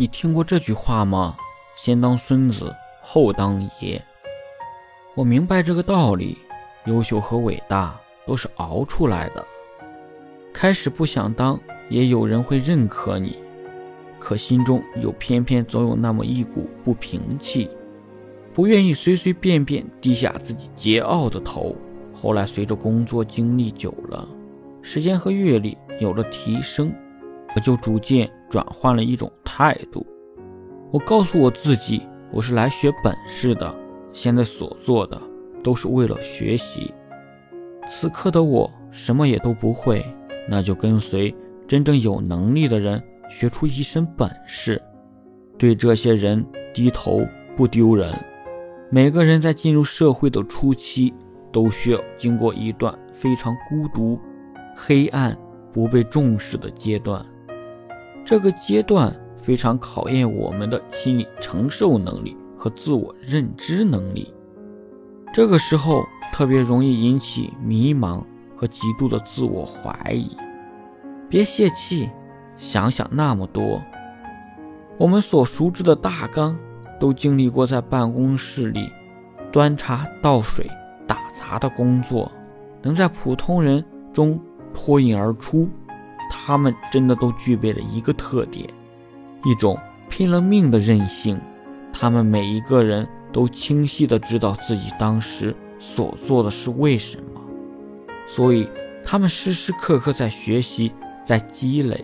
你听过这句话吗？先当孙子，后当爷。我明白这个道理，优秀和伟大都是熬出来的。开始不想当，也有人会认可你，可心中又偏偏总有那么一股不平气，不愿意随随便便低下自己桀骜的头。后来随着工作经历久了，时间和阅历有了提升，我就逐渐转换了一种态度。我告诉我自己，我是来学本事的。现在所做的都是为了学习。此刻的我什么也都不会，那就跟随真正有能力的人学出一身本事。对这些人低头不丢人。每个人在进入社会的初期，都需要经过一段非常孤独、黑暗、不被重视的阶段。这个阶段非常考验我们的心理承受能力。和自我认知能力，这个时候特别容易引起迷茫和极度的自我怀疑。别泄气，想想那么多，我们所熟知的大纲，都经历过在办公室里端茶倒水、打杂的工作，能在普通人中脱颖而出，他们真的都具备了一个特点，一种拼了命的韧性。他们每一个人都清晰的知道自己当时所做的是为什么，所以他们时时刻刻在学习，在积累，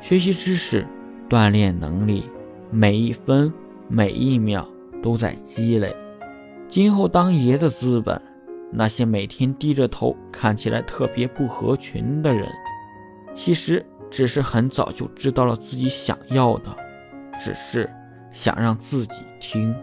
学习知识，锻炼能力，每一分每一秒都在积累。今后当爷的资本，那些每天低着头看起来特别不合群的人，其实只是很早就知道了自己想要的，只是。想让自己听。